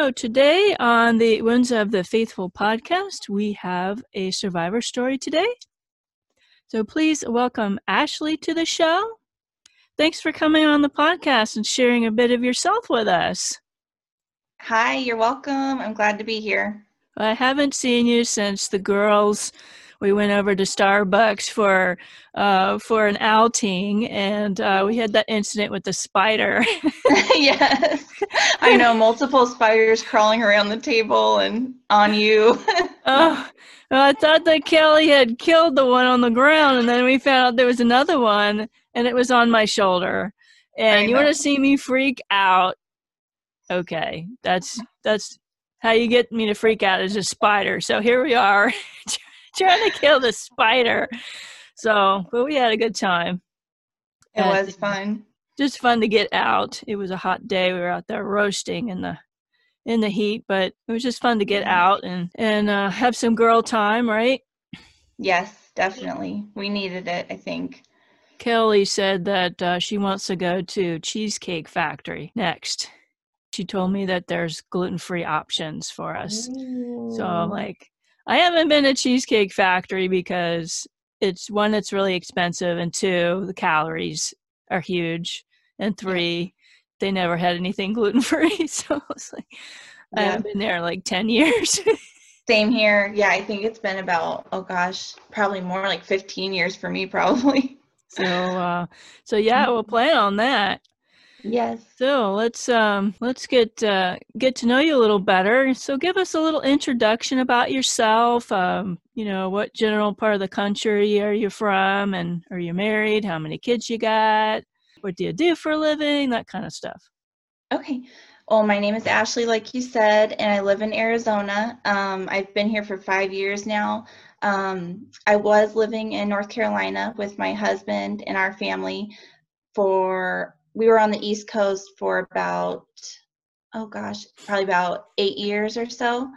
So, today on the Wounds of the Faithful podcast, we have a survivor story today. So, please welcome Ashley to the show. Thanks for coming on the podcast and sharing a bit of yourself with us. Hi, you're welcome. I'm glad to be here. I haven't seen you since the girls we went over to Starbucks for uh, for an outing, and uh, we had that incident with the spider. yes, I know multiple spiders crawling around the table and on you. oh, well, I thought that Kelly had killed the one on the ground, and then we found out there was another one, and it was on my shoulder. And you want to see me freak out? Okay, that's that's how you get me to freak out is a spider. So here we are trying to kill the spider. So, but we had a good time. It and was fun. Just fun to get out. It was a hot day. We were out there roasting in the in the heat, but it was just fun to get out and and uh, have some girl time, right? Yes, definitely. We needed it. I think. Kelly said that uh, she wants to go to Cheesecake Factory next. She told me that there's gluten free options for us. Ooh. So I'm like, I haven't been to Cheesecake Factory because it's one, it's really expensive, and two, the calories are huge, and three, they never had anything gluten free. so it's like, yeah. I haven't been there like 10 years. Same here. Yeah, I think it's been about, oh gosh, probably more like 15 years for me, probably. So, uh, so yeah, we'll plan on that. Yes. So let's um let's get uh, get to know you a little better. So give us a little introduction about yourself. Um, you know, what general part of the country are you from, and are you married? How many kids you got? What do you do for a living? That kind of stuff. Okay. Well, my name is Ashley, like you said, and I live in Arizona. Um, I've been here for five years now. Um, I was living in North Carolina with my husband and our family for we were on the East Coast for about, oh gosh, probably about eight years or so,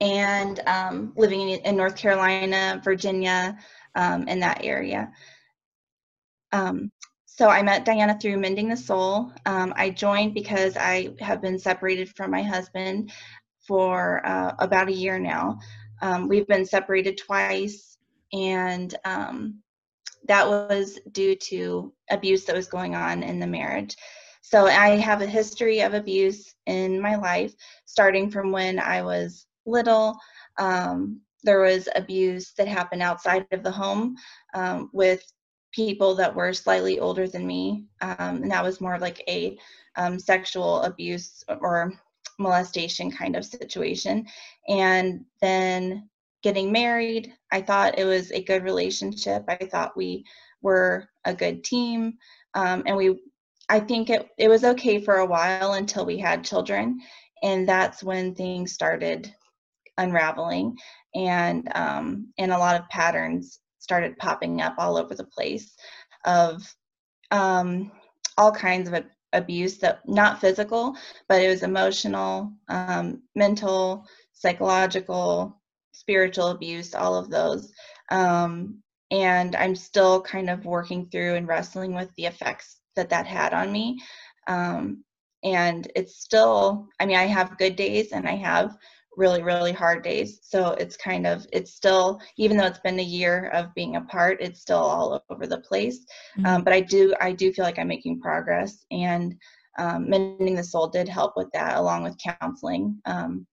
and um, living in, in, North Carolina, Virginia, um, in that area. Um, so I met Diana through Mending the Soul. Um, I joined because I have been separated from my husband for uh, about a year now. Um, we've been separated twice, and um, that was due to abuse that was going on in the marriage. So I have a history of abuse in my life, starting from when I was little. Um, there was abuse that happened outside of the home um, with people that were slightly older than me, um, and that was more like a um, sexual abuse or molestation kind of situation. And then getting married. I thought it was a good relationship. I thought we were a good team. Um, and we, I think it, it was okay for a while until we had children. And that's when things started unraveling and, um, and a lot of patterns started popping up all over the place of um, all kinds of abuse that not physical, but it was emotional, um, mental, psychological, spiritual abuse, all of those. Um, and I'm still kind of working through and wrestling with the effects that that had on me. Um, and it's still, I mean, I have good days and I have really, really hard days. So it's kind of, it's still, even though it's been a year of being apart, it's still all over the place. Mm-hmm. Um, but I do, I do feel like I'm making progress and um, mending the soul did help with that along with counseling. Um,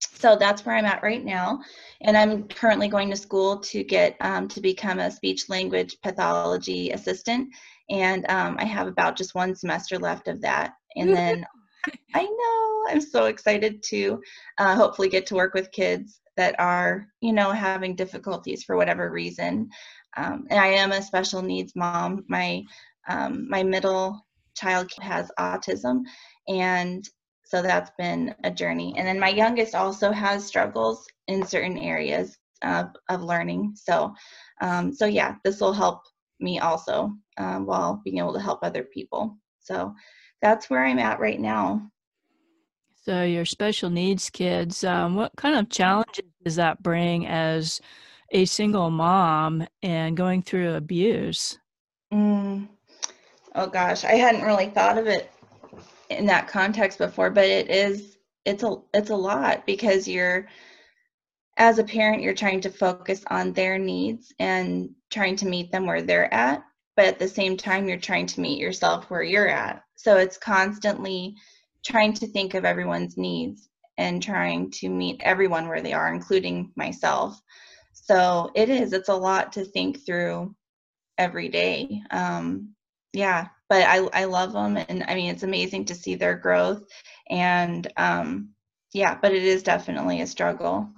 so that's where I'm at right now. And I'm currently going to school to get um, to become a speech language pathology assistant. And um, I have about just one semester left of that. And then I know I'm so excited to uh, hopefully get to work with kids that are, you know, having difficulties for whatever reason. Um, and I am a special needs mom. My um, my middle child has autism, and so that's been a journey. And then my youngest also has struggles in certain areas of, of learning. So, um, so yeah, this will help me also um, while being able to help other people. So that's where I'm at right now. So your special needs kids, um, what kind of challenges does that bring as a single mom and going through abuse? Mm. Oh gosh, I hadn't really thought of it in that context before, but it is it's a it's a lot because you're as a parent you're trying to focus on their needs and trying to meet them where they're at, but at the same time you're trying to meet yourself where you're at. So it's constantly trying to think of everyone's needs and trying to meet everyone where they are, including myself. So it is, it's a lot to think through every day. Um, yeah, but I, I love them. And I mean, it's amazing to see their growth. And um, yeah, but it is definitely a struggle.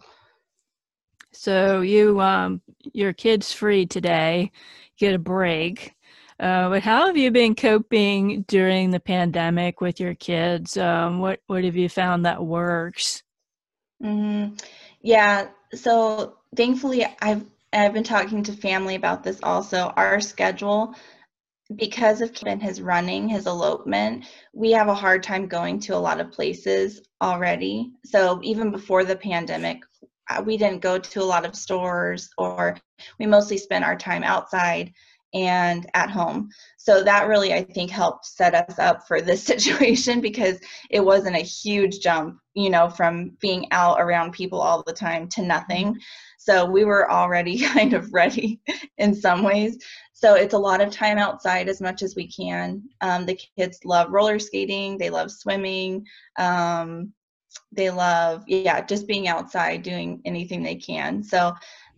So you, um, your kid's free today, get a break. Uh, but how have you been coping during the pandemic with your kids? Um, what what have you found that works? Mm-hmm. Yeah, so thankfully I've I've been talking to family about this also. Our schedule, because of Kevin his running, his elopement, we have a hard time going to a lot of places already. So even before the pandemic, uh, we didn't go to a lot of stores or we mostly spent our time outside and at home. So that really, I think, helped set us up for this situation because it wasn't a huge jump, you know, from being out around people all the time to nothing. So we were already kind of ready in some ways. So it's a lot of time outside as much as we can. Um, the kids love roller skating, they love swimming. Um, they love, yeah, just being outside doing anything they can. So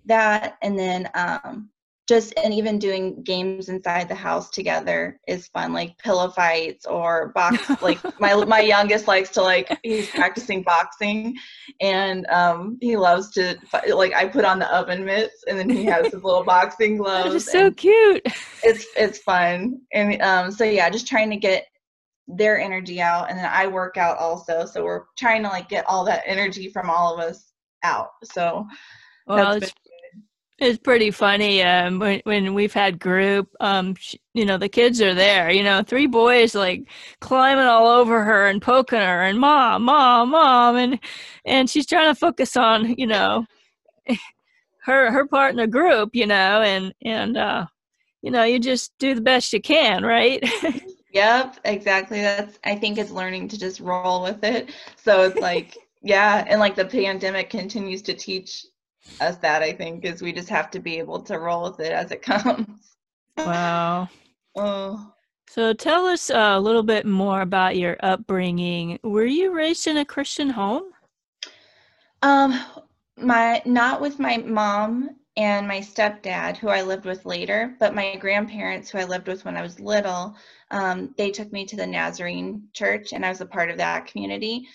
that, and then um, just and even doing games inside the house together is fun like pillow fights or box like my my youngest likes to like he's practicing boxing and um he loves to like i put on the oven mitts and then he has his little boxing gloves is so cute. it's it's fun. And um so yeah just trying to get their energy out and then i work out also so we're trying to like get all that energy from all of us out. So well, it's it's pretty funny um, when when we've had group. Um, sh- you know, the kids are there. You know, three boys like climbing all over her and poking her, and mom, mom, mom, and and she's trying to focus on you know her her part in the group. You know, and and uh, you know, you just do the best you can, right? yep, exactly. That's I think it's learning to just roll with it. So it's like. yeah, and like the pandemic continues to teach us that I think is we just have to be able to roll with it as it comes. Wow. oh. So tell us a little bit more about your upbringing. Were you raised in a Christian home? Um my not with my mom and my stepdad who I lived with later, but my grandparents who I lived with when I was little, um, they took me to the Nazarene church and I was a part of that community.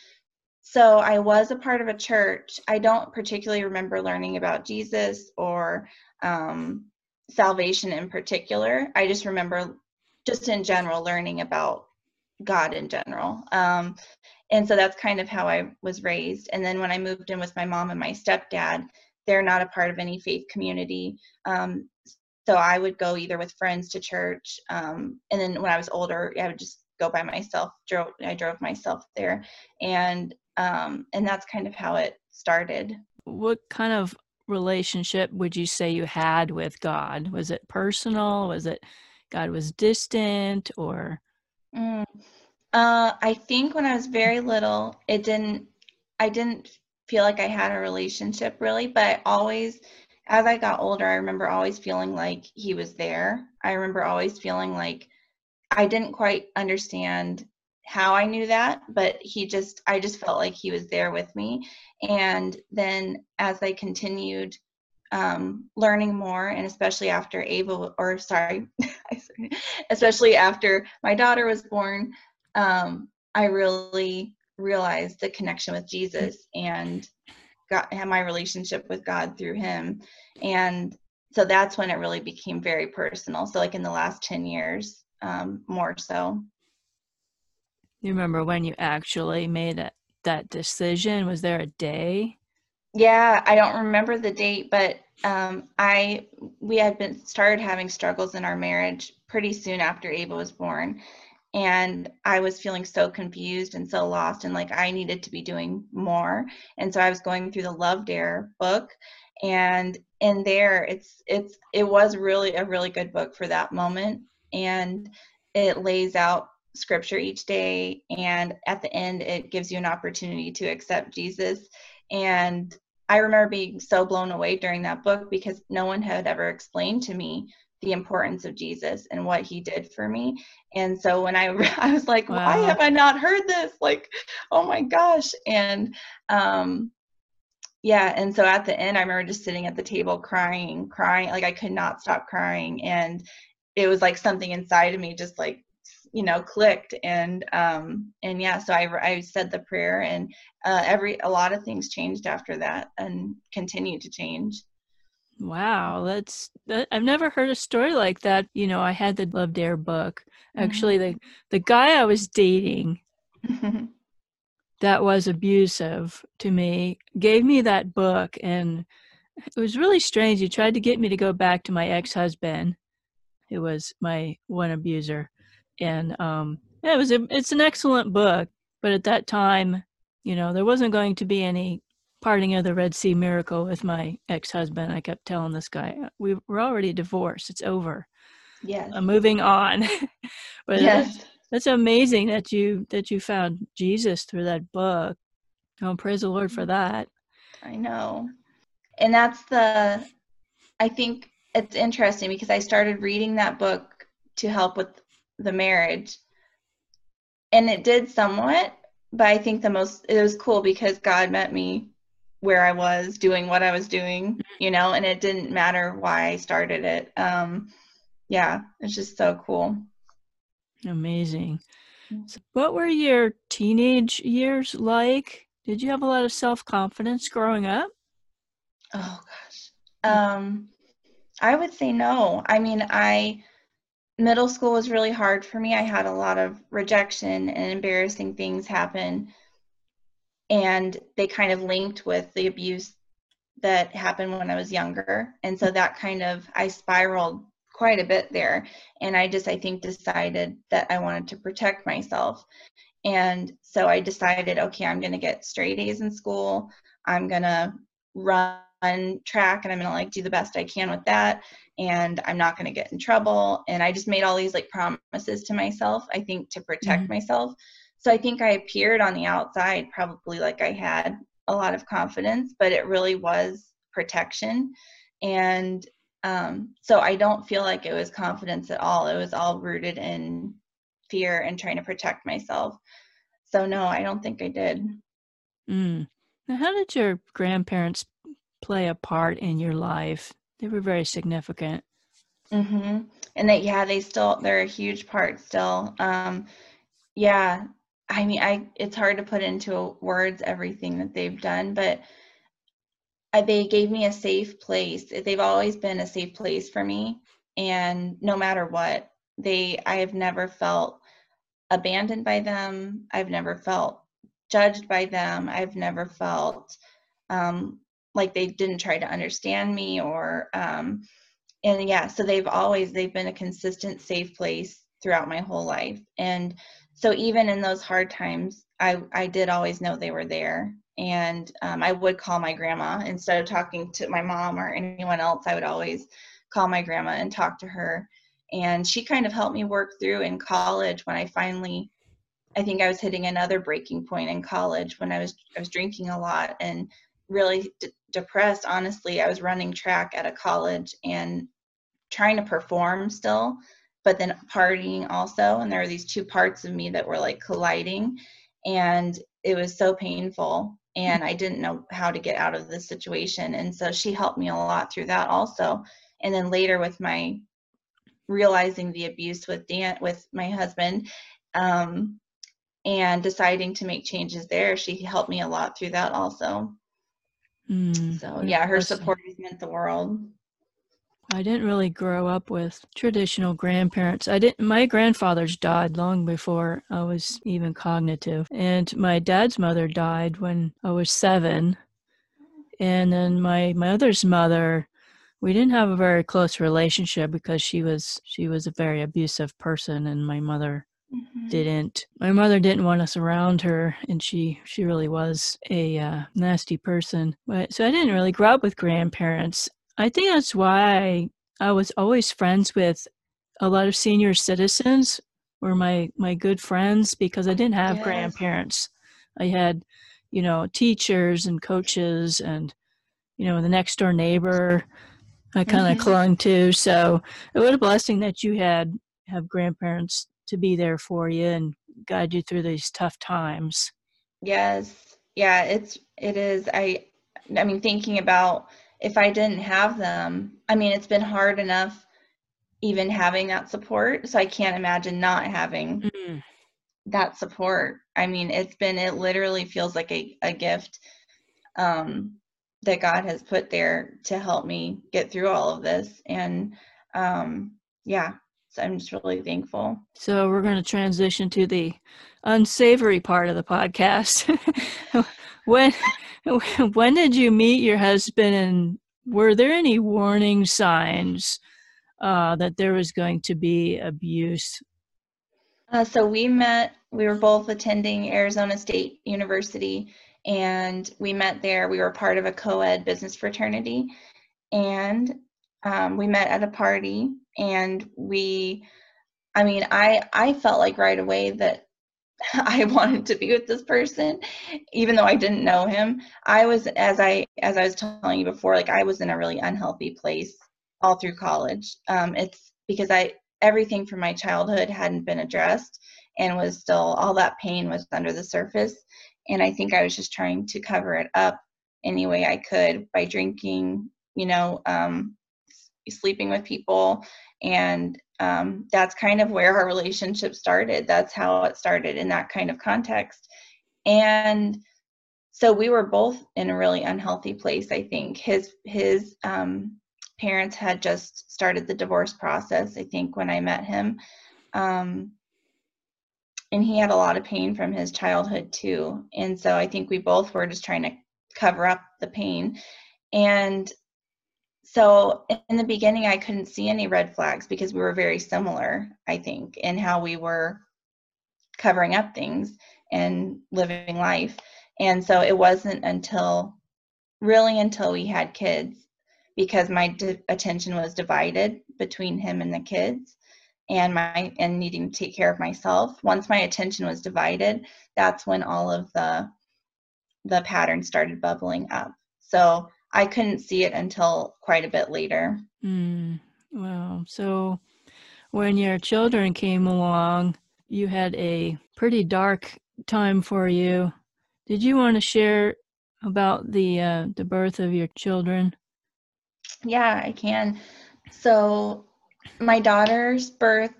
So I was a part of a church. I don't particularly remember learning about Jesus or um, salvation in particular. I just remember, just in general, learning about God in general. Um, and so that's kind of how I was raised. And then when I moved in with my mom and my stepdad, they're not a part of any faith community. Um, so I would go either with friends to church, um, and then when I was older, I would just go by myself. Drove I drove myself there, and um, and that's kind of how it started. What kind of relationship would you say you had with God? Was it personal? Was it God was distant or? Mm. Uh, I think when I was very little, it didn't, I didn't feel like I had a relationship really, but always, as I got older, I remember always feeling like he was there. I remember always feeling like I didn't quite understand how I knew that, but he just, I just felt like he was there with me. And then as I continued um, learning more, and especially after Ava, or sorry, especially after my daughter was born, um, I really realized the connection with Jesus and got had my relationship with God through him. And so that's when it really became very personal. So like in the last 10 years, um, more so. You remember when you actually made that, that decision? Was there a day? Yeah, I don't remember the date, but um, I we had been started having struggles in our marriage pretty soon after Ava was born, and I was feeling so confused and so lost, and like I needed to be doing more. And so I was going through the Love Dare book, and in there, it's it's it was really a really good book for that moment, and it lays out scripture each day and at the end it gives you an opportunity to accept jesus. And i remember being so blown away during that book because no one had ever explained to me the importance of jesus and what he did for me. And so when i i was like wow. why have i not heard this? Like oh my gosh. And um yeah and so at the end i remember just sitting at the table crying crying like i could not stop crying. And it was like something inside of me just like you know clicked and um and yeah so i i said the prayer and uh every a lot of things changed after that and continue to change. Wow that's that, i've never heard a story like that. You know i had the love dare book. Actually mm-hmm. the the guy i was dating that was abusive to me gave me that book and it was really strange. He tried to get me to go back to my ex-husband who was my one abuser and um, yeah, it was a, it's an excellent book. But at that time, you know, there wasn't going to be any parting of the Red Sea miracle with my ex-husband. I kept telling this guy, we, we're already divorced. It's over. Yes. I'm moving on. but yes. That's, that's amazing that you that you found Jesus through that book. Oh, praise the Lord for mm-hmm. that. I know. And that's the I think it's interesting because I started reading that book to help with the marriage. And it did somewhat but i think the most it was cool because god met me where i was doing what i was doing you know and it didn't matter why i started it. Um yeah it's just so cool. Amazing. So what were your teenage years like? Did you have a lot of self-confidence growing up? Oh gosh. Um i would say no. I mean i middle school was really hard for me. I had a lot of rejection and embarrassing things happen. And they kind of linked with the abuse that happened when I was younger. And so that kind of, I spiraled quite a bit there. And I just, I think, decided that I wanted to protect myself. And so I decided, okay, I'm going to get straight A's in school. I'm going to run track and I'm going to like do the best I can with that and I'm not going to get in trouble. And I just made all these like promises to myself, I think, to protect mm-hmm. myself. So I think I appeared on the outside probably like I had a lot of confidence, but it really was protection. And um, so I don't feel like it was confidence at all. It was all rooted in fear and trying to protect myself. So no, I don't think I did. Mm. Now, how did your grandparents play a part in your life? They were very significant. Mm-hmm. And that, yeah, they still, they're a huge part still. Um, yeah, I mean, I, it's hard to put into words everything that they've done, but I, they gave me a safe place. They've always been a safe place for me. And no matter what, they, I have never felt abandoned by them. I've never felt judged by them. I've never felt um, like they didn't try to understand me or um, and yeah so they've always they've been a consistent safe place throughout my whole life. And so even in those hard times i i did always know they were there. And um, i would call my grandma. Instead of talking to my mom or anyone else i would always call my grandma and talk to her. And she kind of helped me work through in college when i finally i think i was hitting another breaking point in college when i was i was drinking a lot and really depressed honestly i was running track at a college and trying to perform still but then partying also and there were these two parts of me that were like colliding and it was so painful and i didn't know how to get out of this situation and so she helped me a lot through that also and then later with my realizing the abuse with dan with my husband um, and deciding to make changes there she helped me a lot through that also Mm, so yeah, her support has meant the world. I didn't really grow up with traditional grandparents. I didn't my grandfathers died long before I was even cognitive. And my dad's mother died when I was 7. And then my mother's mother we didn't have a very close relationship because she was she was a very abusive person and my mother mm-hmm. didn't my mother didn't want us around her and she she really was a uh, nasty person but so i didn't really grow up with grandparents i think that's why i was always friends with a lot of senior citizens were my my good friends because i didn't have yes. grandparents i had you know teachers and coaches and you know the next door neighbor I kind of mm-hmm. clung to. So it was a blessing that you had have grandparents to be there for you and guide you through these tough times. Yes. Yeah, it's it is. I I mean thinking about if I didn't have them, I mean it's been hard enough even having that support. So I can't imagine not having mm. that support. I mean, it's been it literally feels like a, a gift. Um that God has put there to help me get through all of this. And um, yeah, so I'm just really thankful. So we're going to transition to the unsavory part of the podcast. when when did you meet your husband, and were there any warning signs uh, that there was going to be abuse? Uh, so we met. We were both attending Arizona State University and we met there. We were part of a co ed business fraternity, and um, we met at a party. And we, I mean, I I felt like right away that I wanted to be with this person, even though I didn't know him. I was, as I as I was telling you before, like I was in a really unhealthy place all through college. Um, it's because I everything from my childhood hadn't been addressed and was still all that pain was under the surface and I think I was just trying to cover it up any way I could by drinking, you know, um, sleeping with people, and um, that's kind of where our relationship started. That's how it started in that kind of context, and so we were both in a really unhealthy place. I think his his um, parents had just started the divorce process. I think when I met him. Um, and he had a lot of pain from his childhood too and so i think we both were just trying to cover up the pain and so in the beginning i couldn't see any red flags because we were very similar i think in how we were covering up things and living life. And so it wasn't until really until we had kids because my di- attention was divided between him and the kids and my and needing to take care of myself. Once my attention was divided that's when all of the the patterns started bubbling up. So i couldn't see it until quite a bit later mm, wow so when your children came along you had a pretty dark time for you did you want to share about the uh, the birth of your children yeah i can so my daughter's birth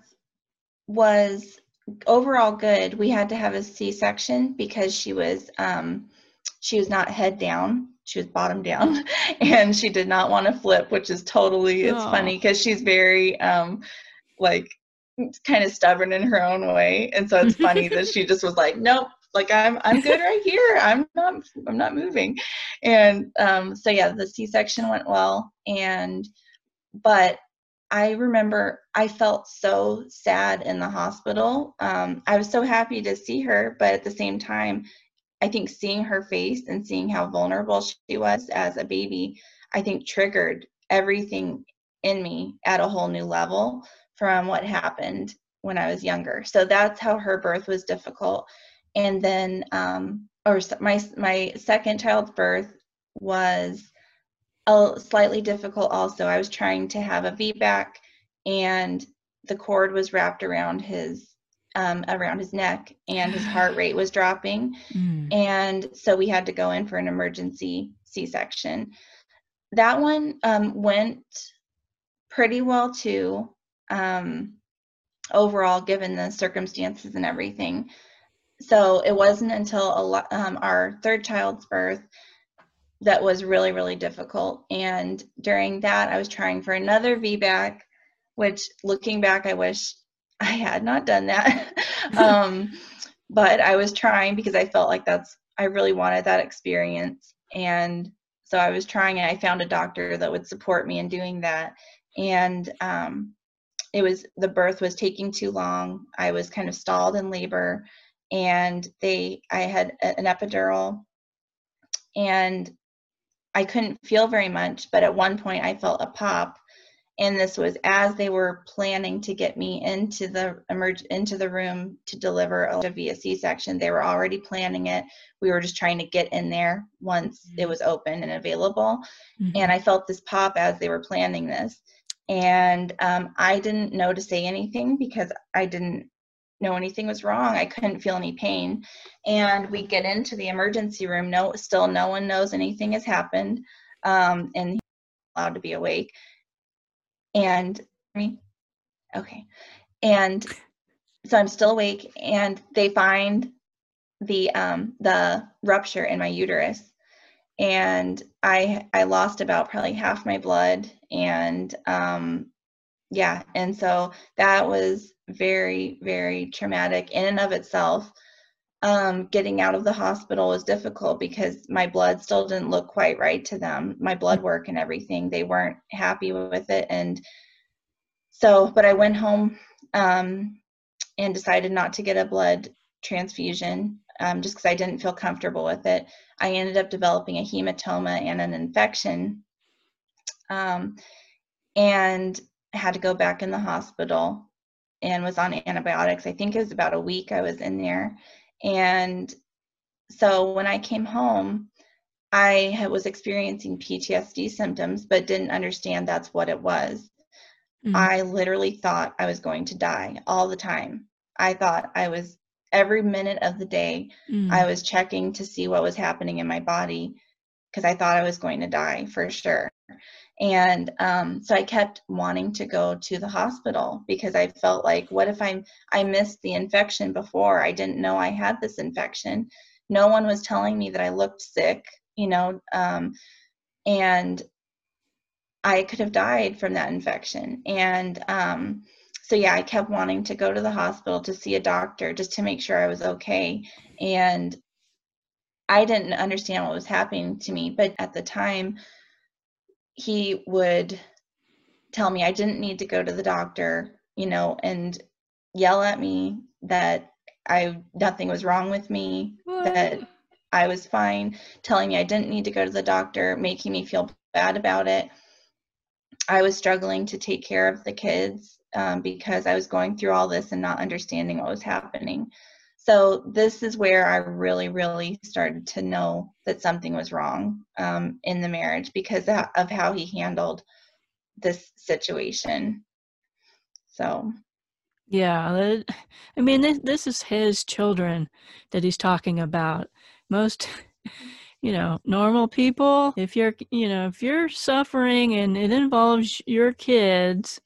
was overall good. We had to have a C-section because she was um, she was not head down. She was bottom down, and she did not want to flip, which is totally it's Aww. funny because she's very um, like kind of stubborn in her own way, and so it's funny that she just was like, nope, like I'm I'm good right here. I'm not I'm not moving, and um, so yeah, the C-section went well, and but I remember I felt so sad in the hospital. Um, I was so happy to see her, but at the same time, I think seeing her face and seeing how vulnerable she was as a baby, I think triggered everything in me at a whole new level from what happened when I was younger. So that's how her birth was difficult. And then, um, or my my second child's birth was a slightly difficult also. I was trying to have a VBAC and the cord was wrapped around his um, around his neck and his heart rate was dropping. Mm. And so we had to go in for an emergency C-section. That one um, went pretty well too, um, overall, given the circumstances and everything. So it wasn't until a, um, our third child's birth that was really, really difficult. And during that, I was trying for another VBAC, which looking back, I wish I had not done that. um, but I was trying because I felt like that's, I really wanted that experience. And so I was trying and I found a doctor that would support me in doing that. And um, it was, the birth was taking too long. I was kind of stalled in labor and they, I had an epidural and I couldn't feel very much, but at one point I felt a pop. And this was as they were planning to get me into the emerge into the room to deliver a via C-section. They were already planning it. We were just trying to get in there once mm-hmm. it was open and available. Mm-hmm. And I felt this pop as they were planning this. And um, I didn't know to say anything because I didn't know anything was wrong. I couldn't feel any pain. And we get into the emergency room. No, still no one knows anything has happened. Um, and allowed to be awake. And me, okay. And so I'm still awake, and they find the um, the rupture in my uterus, and I I lost about probably half my blood, and um, yeah, and so that was very, very traumatic in and of itself. Um, getting out of the hospital was difficult because my blood still didn't look quite right to them, my blood work and everything. They weren't happy with it. And so, but I went home um, and decided not to get a blood transfusion um, just because I didn't feel comfortable with it. I ended up developing a hematoma and an infection. Um, and had to go back in the hospital and was on antibiotics. I think it was about a week I was in there. And so when I came home, I was experiencing PTSD symptoms, but didn't understand that's what it was. Mm-hmm. I literally thought I was going to die all the time. I thought I was every minute of the day, mm-hmm. I was checking to see what was happening in my body because I thought I was going to die for sure. And um, so I kept wanting to go to the hospital because I felt like, what if I'm I missed the infection before? I didn't know I had this infection. No one was telling me that I looked sick, you know, um, and I could have died from that infection. And um, so yeah, I kept wanting to go to the hospital to see a doctor just to make sure I was okay. And I didn't understand what was happening to me, but at the time he would tell me I didn't need to go to the doctor, you know, and yell at me that I nothing was wrong with me, what? that I was fine, telling me I didn't need to go to the doctor, making me feel bad about it. I was struggling to take care of the kids um, because I was going through all this and not understanding what was happening. So this is where I really, really started to know that something was wrong um, in the marriage because of how he handled this situation. So. Yeah, I mean, this, this is his children that he's talking about. Most, you know, normal people, if you're, you know, if you're suffering and it involves your kids,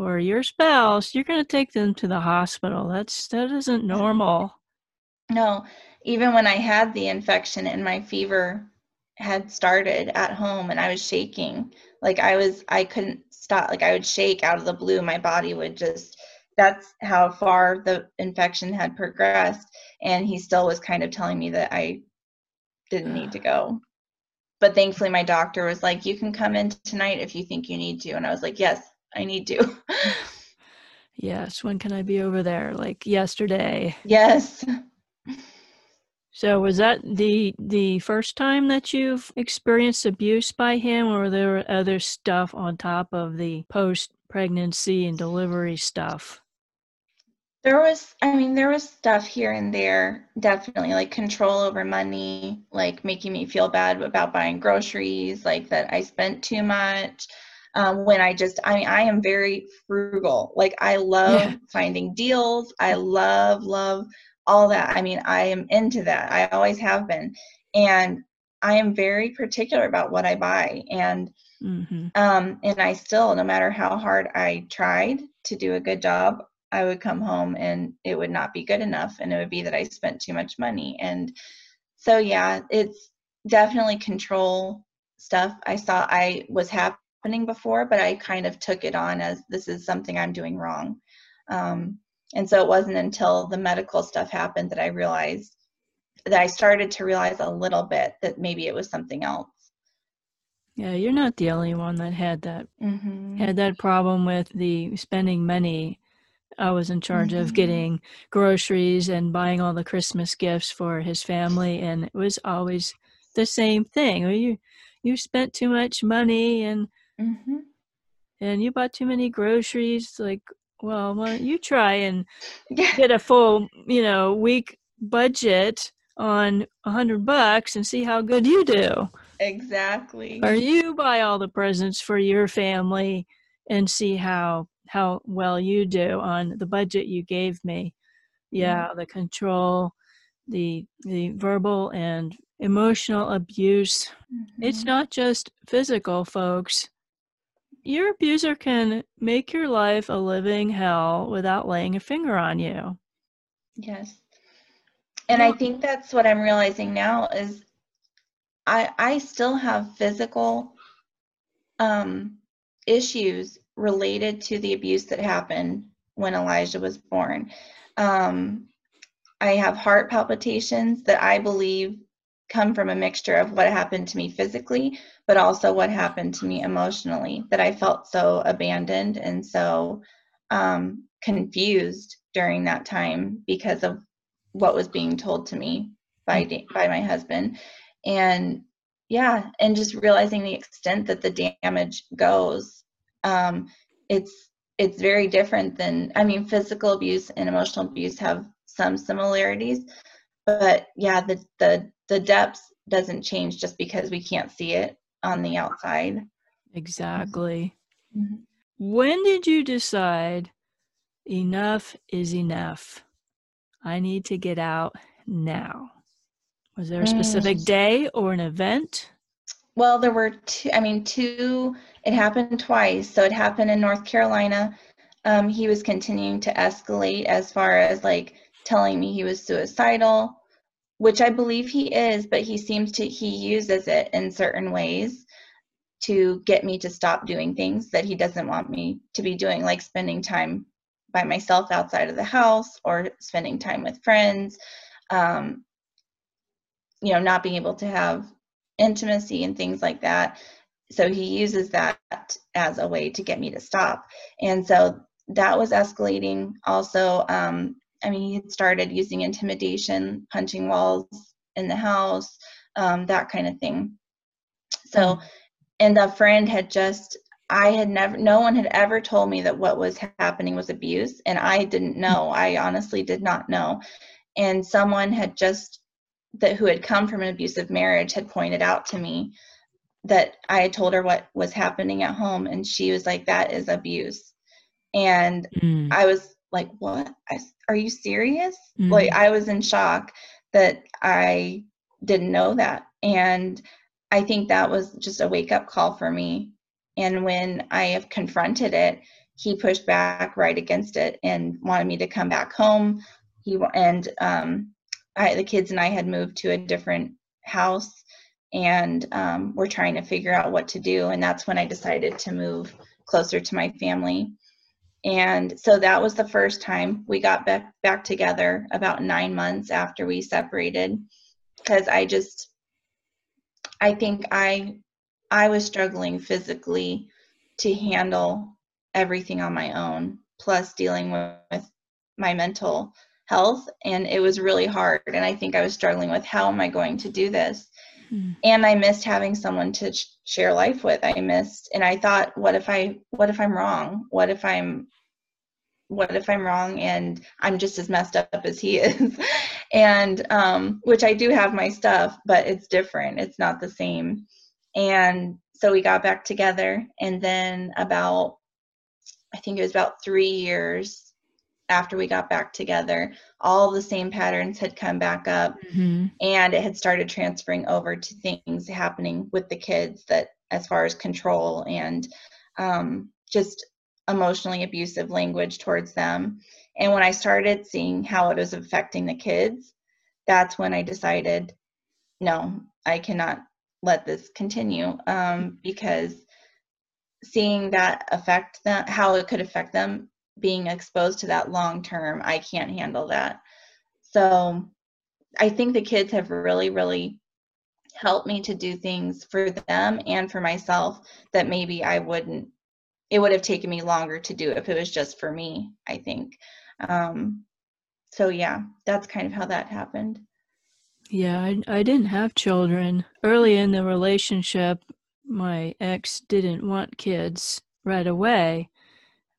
or your spouse, you're going to take them to the hospital. That's that isn't normal. No, even when I had the infection and my fever had started at home and I was shaking, like I was I couldn't stop like I would shake out of the blue, my body would just that's how far the infection had progressed and he still was kind of telling me that I didn't need to go. But thankfully my doctor was like you can come in tonight if you think you need to and I was like yes, I need to. yes. When can I be over there? Like yesterday. Yes. So was that the the first time that you've experienced abuse by him or were there other stuff on top of the post pregnancy and delivery stuff? There was I mean there was stuff here and there definitely like control over money, like making me feel bad about buying groceries, like that I spent too much um, when I just, I mean, I am very frugal. Like I love yeah. finding deals. I love, love all that. I mean, I am into that. I always have been. And I am very particular about what I buy. And, mm-hmm. um, and I still, no matter how hard I tried to do a good job, I would come home and it would not be good enough. And it would be that I spent too much money. And so, yeah, it's, definitely control stuff I saw I was happening before, but I kind of took it on as this is something I'm doing wrong. Um, and so it wasn't until the medical stuff happened that I realized that I started to realize a little bit that maybe it was something else. Yeah, you're not the only one that had that Mm-hmm. had that problem with the spending money. I was in charge of Mhm. getting groceries and buying all the Christmas gifts for his family, and it was always the same thing. "Well, you you spent too much money and Mm-hmm. and you bought too many groceries. Like, well, why don't you try and Yeah. get a full, you know, week budget on a hundred bucks and see how good you do. Exactly. Or you buy all the presents for your family and see how how well you do on the budget you gave me. Yeah, the control, the the verbal and emotional abuse. It's Mhm. not just physical, folks. Your abuser can make your life a living hell without laying a finger on you. Yes. And I think that's what I'm realizing now is I I still have physical um issues related to the abuse that happened when Elijah was born. Um I have heart palpitations that I believe come from a mixture of what happened to me physically, but also what happened to me emotionally, that I felt so abandoned and so um, confused during that time because of what was being told to me by by my husband. And yeah and just realizing the extent that the damage goes um, it's it's very different than i mean physical abuse and emotional abuse have some similarities but yeah the the the depths doesn't change just because we can't see it on the outside Exactly. Mhm. When did you decide enough is enough? I need to get out now. Was there a specific Mm. day or an event? well there were two i mean two it happened twice so it happened in north carolina um, he was continuing to escalate as far as like telling me he was suicidal which i believe he is but he seems to he uses it in certain ways to get me to stop doing things that he doesn't want me to be doing like spending time by myself outside of the house or spending time with friends um, you know not being able to have intimacy and things like that. So he uses that as a way to get me to stop. And so that was escalating. Also um, i mean he had started using intimidation punching walls in the house um, that kind of thing. So and the friend had just i had never no one had ever told me that what was happening was abuse and i didn't know. I honestly did not know. And someone had just that who had come from an abusive marriage had pointed out to me that I had told her what was happening at home and she was like that is abuse. And Mm, I was like what I are you serious mm, like I was in shock that I didn't know that and I think that was just a wake up call for me and when I have confronted it he pushed back right against it and wanted me to come back home he and um I, the kids and I had moved to a different house and um, we're trying to figure out what to do. And that's when I decided to move closer to my family. And so that was the first time we got back, back together about nine months after we separated because I just, I think I, I was struggling physically to handle everything on my own, plus dealing with, with my mental health. And it was really hard. And I think I was struggling with how am I going to do this? Mm. and i missed having someone to sh- share life with. I missed and i thought what if i what if i'm wrong? What if i'm what if i'm wrong and i'm just as messed up as he is? And um which i do have my stuff but it's different. It's not the same. And so we got back together and then about i think it was about three years after we got back together all the same patterns had come back up Mhm. and it had started transferring over to things happening with the kids that as far as control and um, just emotionally abusive language towards them and when i started seeing how it was affecting the kids that's when i decided no, I cannot let this continue um, because seeing that affect them, how it could affect them being exposed to that long term, I can't handle that. So I think the kids have really, really helped me to do things for them and for myself that maybe I wouldn't, it would have taken me longer to do if it was just for me, I think. Um, so yeah, that's kind of how that happened. Yeah, I, I didn't have children. Early in the relationship, my ex didn't want kids right away,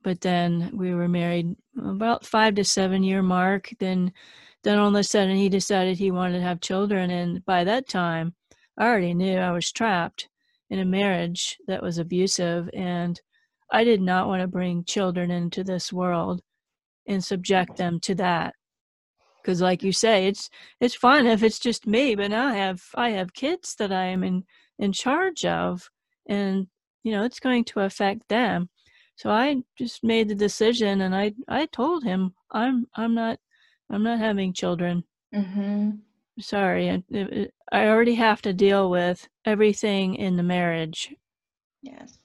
but then we were married about five to seven year mark. Then, then all of a sudden he decided he wanted to have children, and by that time, I already knew I was trapped in a marriage that was abusive, and I did not want to bring children into this world and subject them to that because like you say it's it's fine if it's just me but now i have i have kids that i am in in charge of and you know it's going to affect them so i just made the decision and i i told him i'm i'm not i'm not having children. Mm-hmm. sorry I, I already have to deal with everything in the marriage. Yes.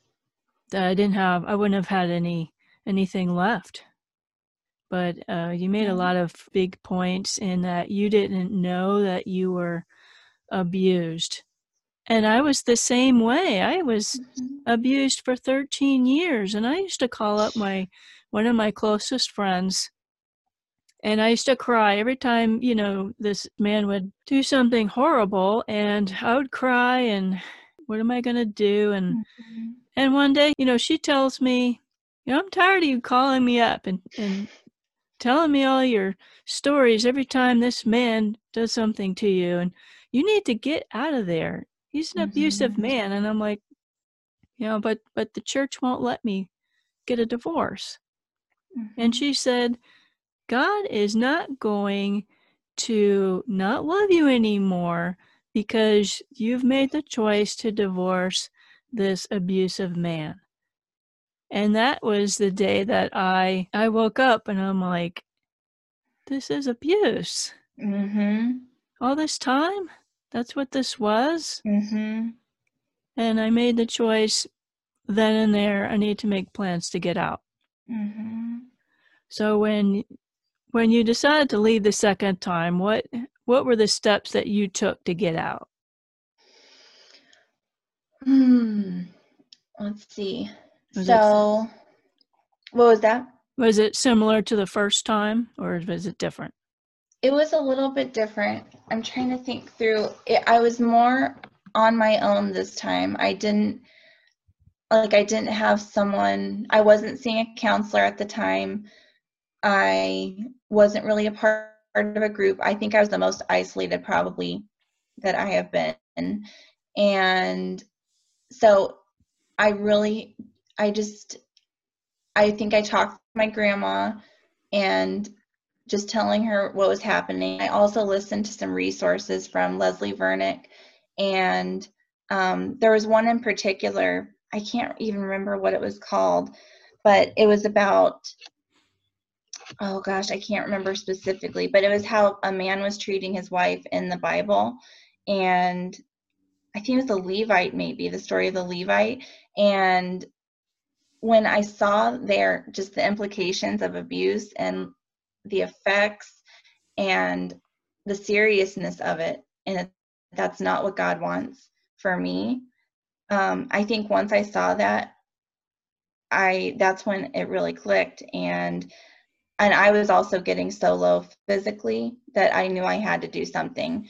That i didn't have i wouldn't have had any anything left. But uh, you made a lot of big points in that you didn't know that you were abused. And I was the same way. I was mm-hmm. abused for 13 years. And I used to call up my one of my closest friends and I used to cry every time, you know, this man would do something horrible and I would cry and what am I going to do and mm-hmm. and one day, you know, she tells me, you know, I'm tired of you calling me up and and telling me all your stories every time this man does something to you and you need to get out of there he's an mm-hmm. abusive man and i'm like you know but but the church won't let me get a divorce mm-hmm. and she said god is not going to not love you anymore because you've made the choice to divorce this abusive man and that was the day that I I woke up and I'm like, this is abuse. Mm-hmm. All this time, that's what this was. Mm-hmm. And I made the choice then and there. I need to make plans to get out. Mm-hmm. So when when you decided to leave the second time, what what were the steps that you took to get out? Hmm. Let's see. Was so, it, what was that? Was it similar to the first time, or was it different? It was a little bit different. I'm trying to think through. It, I was more on my own this time. I didn't like I didn't have someone. I wasn't seeing a counselor at the time. I wasn't really a part of a group. I think I was the most isolated probably that I have been. And so I really I just, I think I talked to my grandma and just telling her what was happening. I also listened to some resources from Leslie Vernick, and um, there was one in particular. I can't even remember what it was called, but it was about oh gosh, I can't remember specifically, but it was how a man was treating his wife in the Bible. And I think it was the Levite, maybe the story of the Levite. And when I saw there just the implications of abuse and the effects and the seriousness of it, and that's not what God wants for me. Um, I think once I saw that, I that's when it really clicked, and and I was also getting so low physically that I knew I had to do something.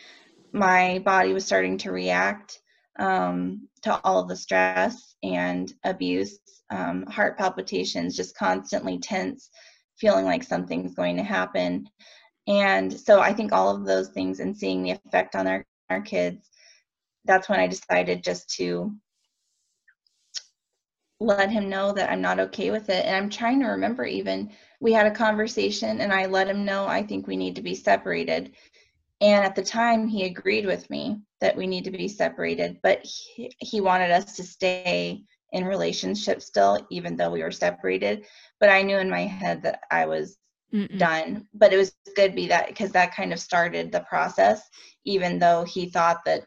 My body was starting to react um, to all the stress and abuse um, heart palpitations, just constantly tense, feeling like something's going to happen. And so I think all of those things and seeing the effect on our, our kids, that's when I decided just to let him know that I'm not okay with it. And I'm trying to remember even we had a conversation and I let him know I think we need to be separated. And at the time, he agreed with me that we need to be separated, but he, he wanted us to stay in relationship still, even though we were separated. But I knew in my head that I was Mm-mm. done. But it was good be that because that kind of started the process, even though he thought that,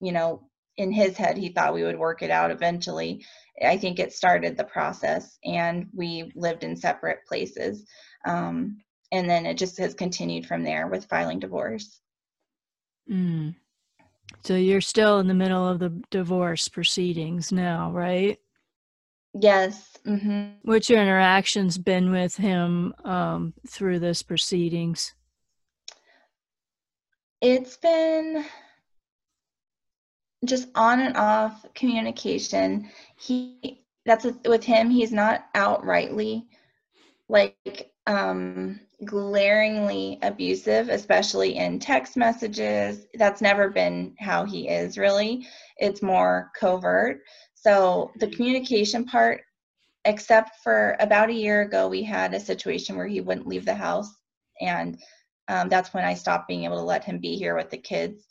you know, in his head he thought we would work it out eventually. I think it started the process, and we lived in separate places. Um, and then it just has continued from there with filing divorce. Mm. So you're still in the middle of the divorce proceedings now, right? Yes. Mm-hmm. What's your interactions been with him um, through this proceedings? It's been just on and off communication. He that's a, with him. He's not outrightly like um glaringly abusive, especially in text messages. That's never been how he is really. It's more covert. So the communication part, except for about a year ago, we had a situation where he wouldn't leave the house. And um, that's when I stopped being able to let him be here with the kids.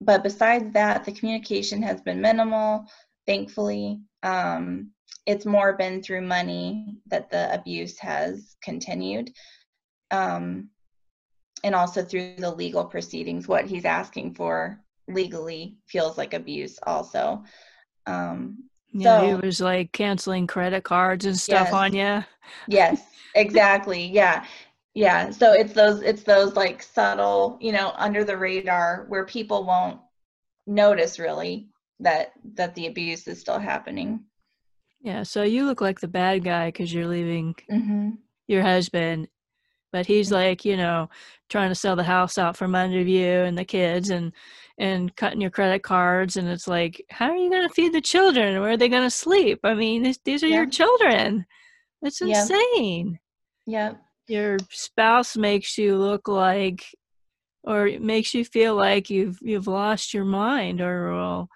But besides that, the communication has been minimal, thankfully. Um, it's more been through money that the abuse has continued um, and also through the legal proceedings, what he's asking for legally feels like abuse also. Um, yeah, so, he was like canceling credit cards and stuff yes, on you. yes, exactly. Yeah. Yeah. So it's those it's those like subtle, you know, under the radar where people won't notice really that that the abuse is still happening. Yeah, so you look like the bad guy because you're leaving mm-hmm. your husband but he's like you know trying to sell the house out from under you and the kids and and cutting your credit cards and it's like how are you going to feed the children where are they going to sleep i mean this, these are yeah. your children it's insane yeah your spouse makes you look like or it makes you feel like you've you've lost your mind or well,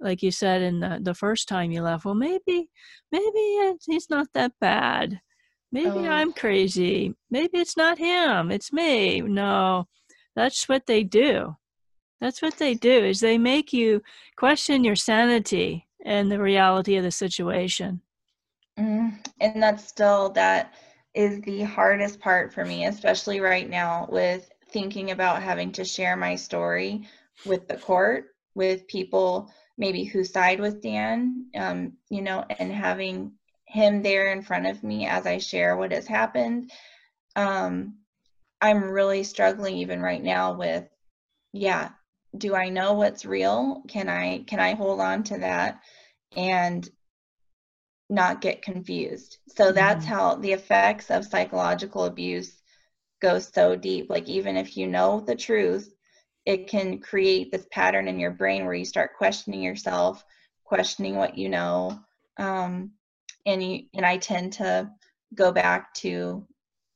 like you said in the, the first time you left well maybe maybe he's not that bad Maybe oh. I'm crazy. Maybe it's not him. It's me. No, that's what they do. That's what they do is they make you question your sanity and the reality of the situation. Mm, and that's still that is the hardest part for me, especially right now with thinking about having to share my story with the court, with people maybe who side with Dan, um, you know, and having him there in front of me as I share what has happened. Um, I'm really struggling even right now with, yeah, do I know what's real? Can I can I hold on to that and not get confused? So mm-hmm. that's how the effects of psychological abuse go so deep. Like even if you know the truth, it can create this pattern in your brain where you start questioning yourself, questioning what you know. Um, and you, and I tend to go back to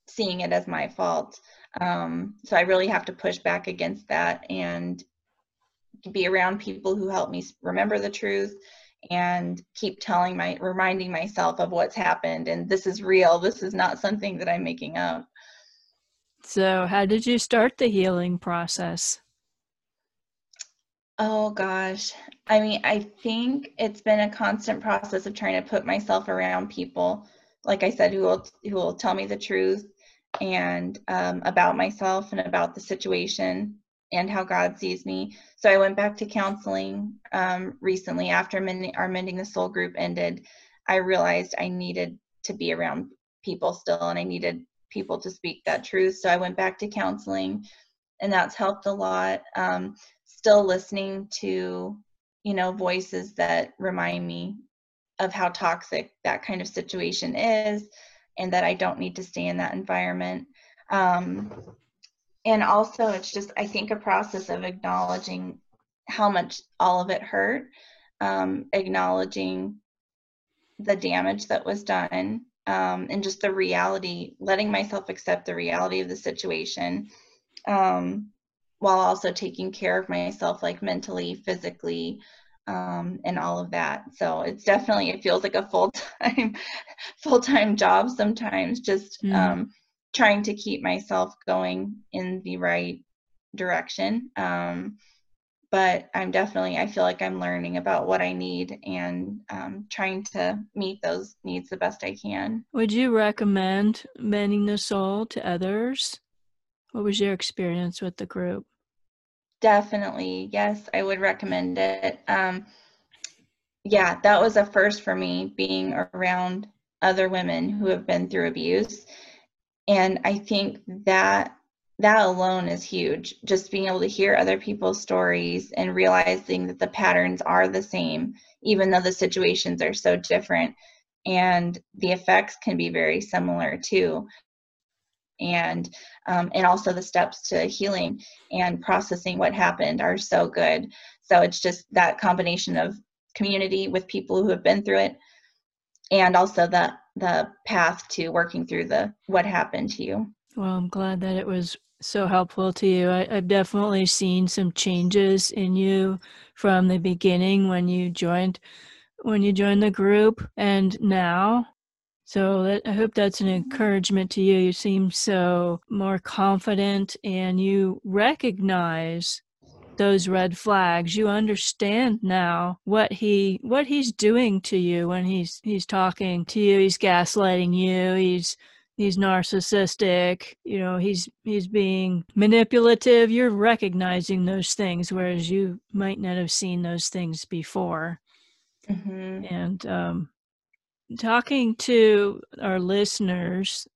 seeing it as my fault. Um, so I really have to push back against that and be around people who help me remember the truth and keep telling my reminding myself of what's happened and this is real this is not something that i'm making up. So how did you start the healing process? Oh gosh. I mean, I think it's been a constant process of trying to put myself around people, like I said, who will who will tell me the truth and um, about myself and about the situation and how God sees me. So I went back to counseling um, recently after mending, our Mending the Soul group ended. I realized I needed to be around people still, and I needed people to speak that truth. So I went back to counseling, and that's helped a lot. Um, still listening to you know voices that remind me of how toxic that kind of situation is and that I don't need to stay in that environment. Um, and also, it's just, I think, a process of acknowledging how much all of it hurt, um, acknowledging the damage that was done, um, and just the reality, letting myself accept the reality of the situation. Um, while also taking care of myself like mentally physically um, and all of that so it's definitely it feels like a full-time full-time job sometimes just mm. um, trying to keep myself going in the right direction um, but I'm definitely, I feel like I'm learning about what I need and um, trying to meet those needs the best I can. Would you recommend Mending the Soul to others? What was your experience with the group? Definitely, yes, I would recommend it. Um, yeah, that was a first for me being around other women who have been through abuse. And I think that that alone is huge. Just being able to hear other people's stories and realizing that the patterns are the same, even though the situations are so different. And the effects can be very similar too. And um, and also the steps to healing and processing what happened are so good. So it's just that combination of community with people who have been through it, and also the the path to working through the what happened to you. Well, I'm glad that it was so helpful to you. I, have definitely seen some changes in you from the beginning when you joined when you joined the group and now. So that, I hope that's an mm-hmm. encouragement to you. You seem so more confident and you recognize those red flags you understand now what he what he's doing to you when he's he's talking to you. He's gaslighting you. He's he's narcissistic. You know he's he's being manipulative. You're recognizing those things whereas you might not have seen those things before. Mm-hmm. and um, talking to our listeners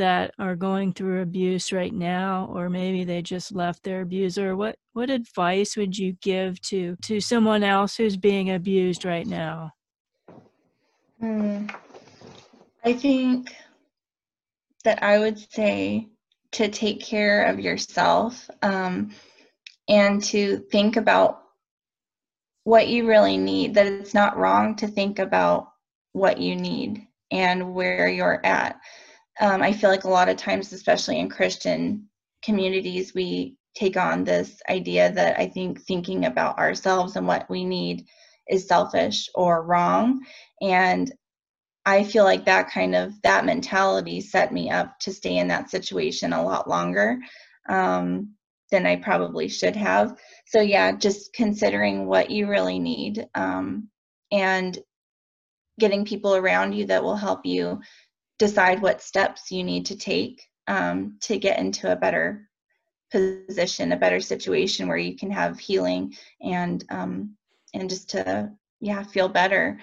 that are going through abuse right now or maybe they just left their abuser what what advice would you give to to someone else who's being abused right now hmm. i think that I would say to take care of yourself um, and to think about what you really need, that it's not wrong to think about what you need and where you're at. Um, I feel like a lot of times, especially in Christian communities, we take on this idea that I think thinking about ourselves and what we need is selfish or wrong. And I feel like that kind of that mentality set me up to stay in that situation a lot longer um, than I probably should have. So yeah, just considering what you really need um, and getting people around you that will help you decide what steps you need to take um, to get into a better position, a better situation where you can have healing and um, and just to yeah feel better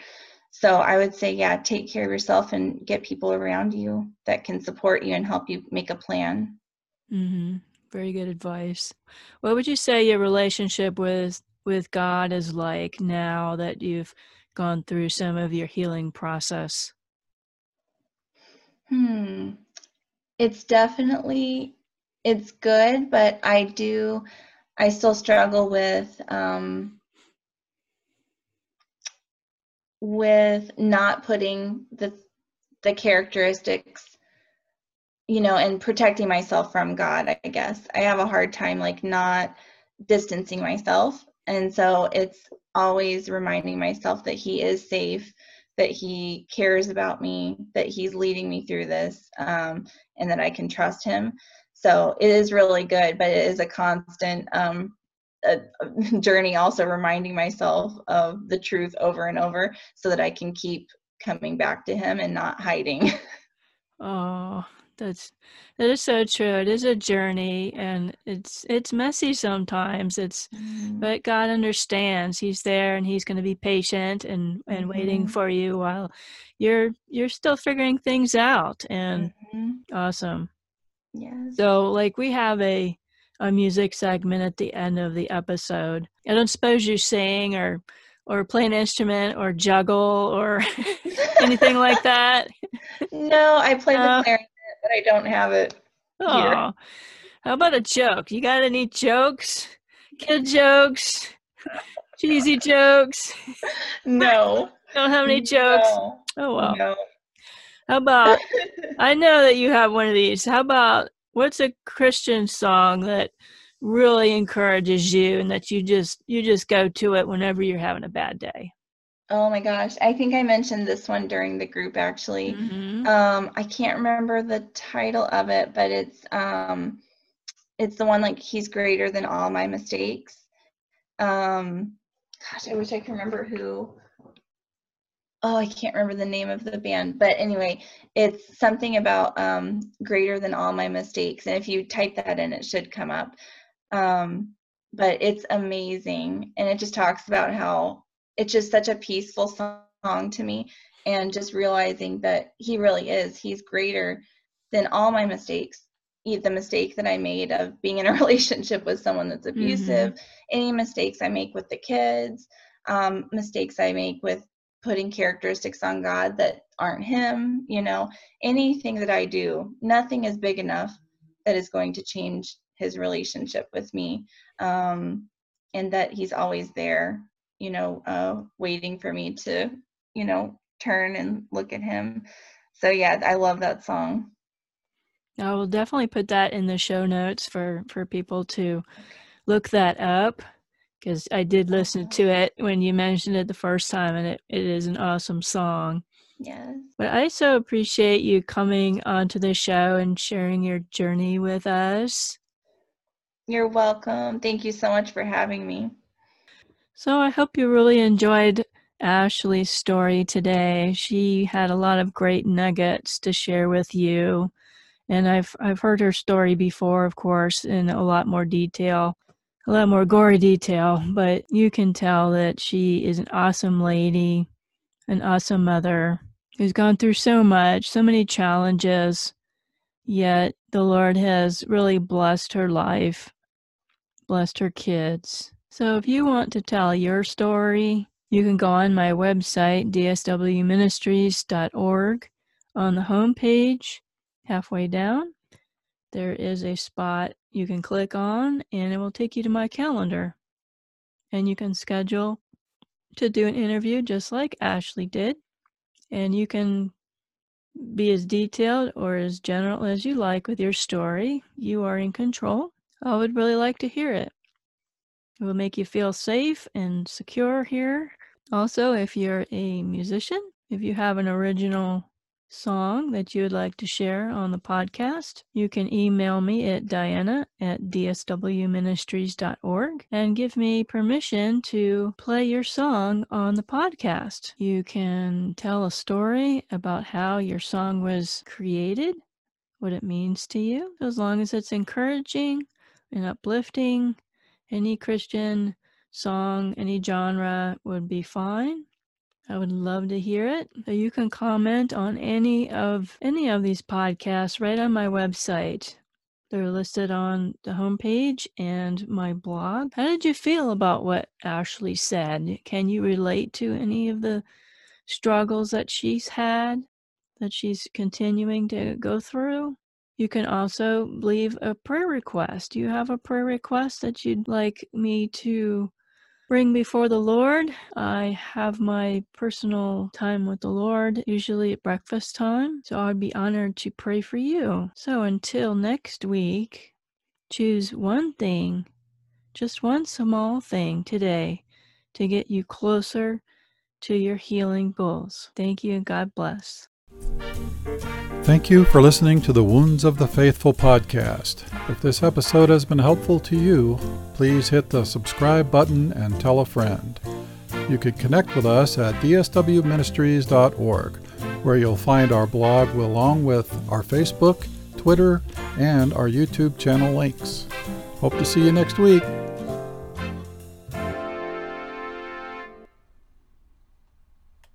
so I would say, yeah, take care of yourself and get people around you that can support you and help you make a plan. Mm-hmm. Very good advice. What would you say your relationship with with God is like now that you've gone through some of your healing process? Hmm. It's definitely it's good, but I do I still struggle with um with not putting the the characteristics you know and protecting myself from god i guess i have a hard time like not distancing myself and so it's always reminding myself that he is safe that he cares about me that he's leading me through this um, and that i can trust him so it is really good but it is a constant um, a, journey also reminding myself of the truth over and over so that I can keep coming back to him and not hiding. oh, that's that is so true. It is a journey and it's it's messy sometimes. It's mm-hmm. but God understands. He's there and he's going to be patient and and mm-hmm. waiting for you while you're you're still figuring things out and mm-hmm. awesome. Yeah. So like we have a a music segment at the end of the episode. I don't suppose you sing or or play an instrument or juggle or anything like that. No, I play the clarinet, but I don't have it. Oh, how about a joke? You got any jokes? Kid jokes? Cheesy jokes? No. don't have any jokes? No. Oh well. No. How about I know that you have one of these. How about what's a Christian song that really encourages you and that you just you just go to it whenever you're having a bad day? Oh my gosh, I think I mentioned this one during the group actually. Mm-hmm. Um, I can't remember the title of it, but it's um, it's the one like he's greater than all my mistakes. Um, gosh, I wish I could remember who. Oh, I can't remember the name of the band, but anyway, it's something about um, greater than all my mistakes. And if you type that in, it should come up. Um, but it's amazing, and it just talks about how it's just such a peaceful song to me, and just realizing that he really is. He's greater than all my mistakes the mistake that I made of being in a relationship with someone that's mm-hmm. abusive, mm-hmm. any mistakes I make with the kids, um, mistakes I make with putting characteristics on God that aren't Him, you know, anything that I do, nothing is big enough that is going to change His relationship with me. Um, and that He's always there, you know, uh, waiting for me to, you know, turn and look at Him. So, yeah, I love that song. I will definitely put that in the show notes for for people to look that up because I did listen to it when you mentioned it the first time, and it, it is an awesome song. Yes. But I so appreciate you coming onto the show and sharing your journey with us. You're welcome. Thank you so much for having me. So I hope you really enjoyed Ashley's story today. She had a lot of great nuggets to share with you and I've I've heard her story before, of course, in a lot more detail, a lot more gory detail, but you can tell that she is an awesome lady, an awesome mother who's gone through so much, so many challenges, yet the Lord has really blessed her life, blessed her kids. So if you want to tell your story, you can go on my website, dswministries.org. On the homepage, halfway down, there is a spot you can click on and it will take you to my calendar. And you can schedule to do an interview just like Ashley did. And you can be as detailed or as general as you like with your story. You are in control. I would really like to hear it. It will make you feel safe and secure here. Also, if you're a musician, if you have an original song that you would like to share on the podcast, you can email me at diana at dswministries.org and give me permission to play your song on the podcast. You can tell a story about how your song was created, what it means to you, as long as it's encouraging and uplifting. Any Christian song, any genre would be fine. I would love to hear it. You can comment on any of any of these podcasts right on my website. They're listed on the homepage and my blog. How did you feel about what Ashley said? Can you relate to any of the struggles that she's had, that she's continuing to go through? You can also leave a prayer request. Do you have a prayer request that you'd like me to bring before the Lord. I have my personal time with the Lord, usually at breakfast time. So I'd be honored to pray for you. So until next week, choose one thing, just one small thing today to get you closer to your healing goals. Thank you and God bless. Thank you for listening to the Wounds of the Faithful podcast. If this episode has been helpful to you, please hit the subscribe button and tell a friend. You can connect with us at dswministries.org, where you'll find our blog along with our Facebook, Twitter, and our YouTube channel links. Hope to see you next week.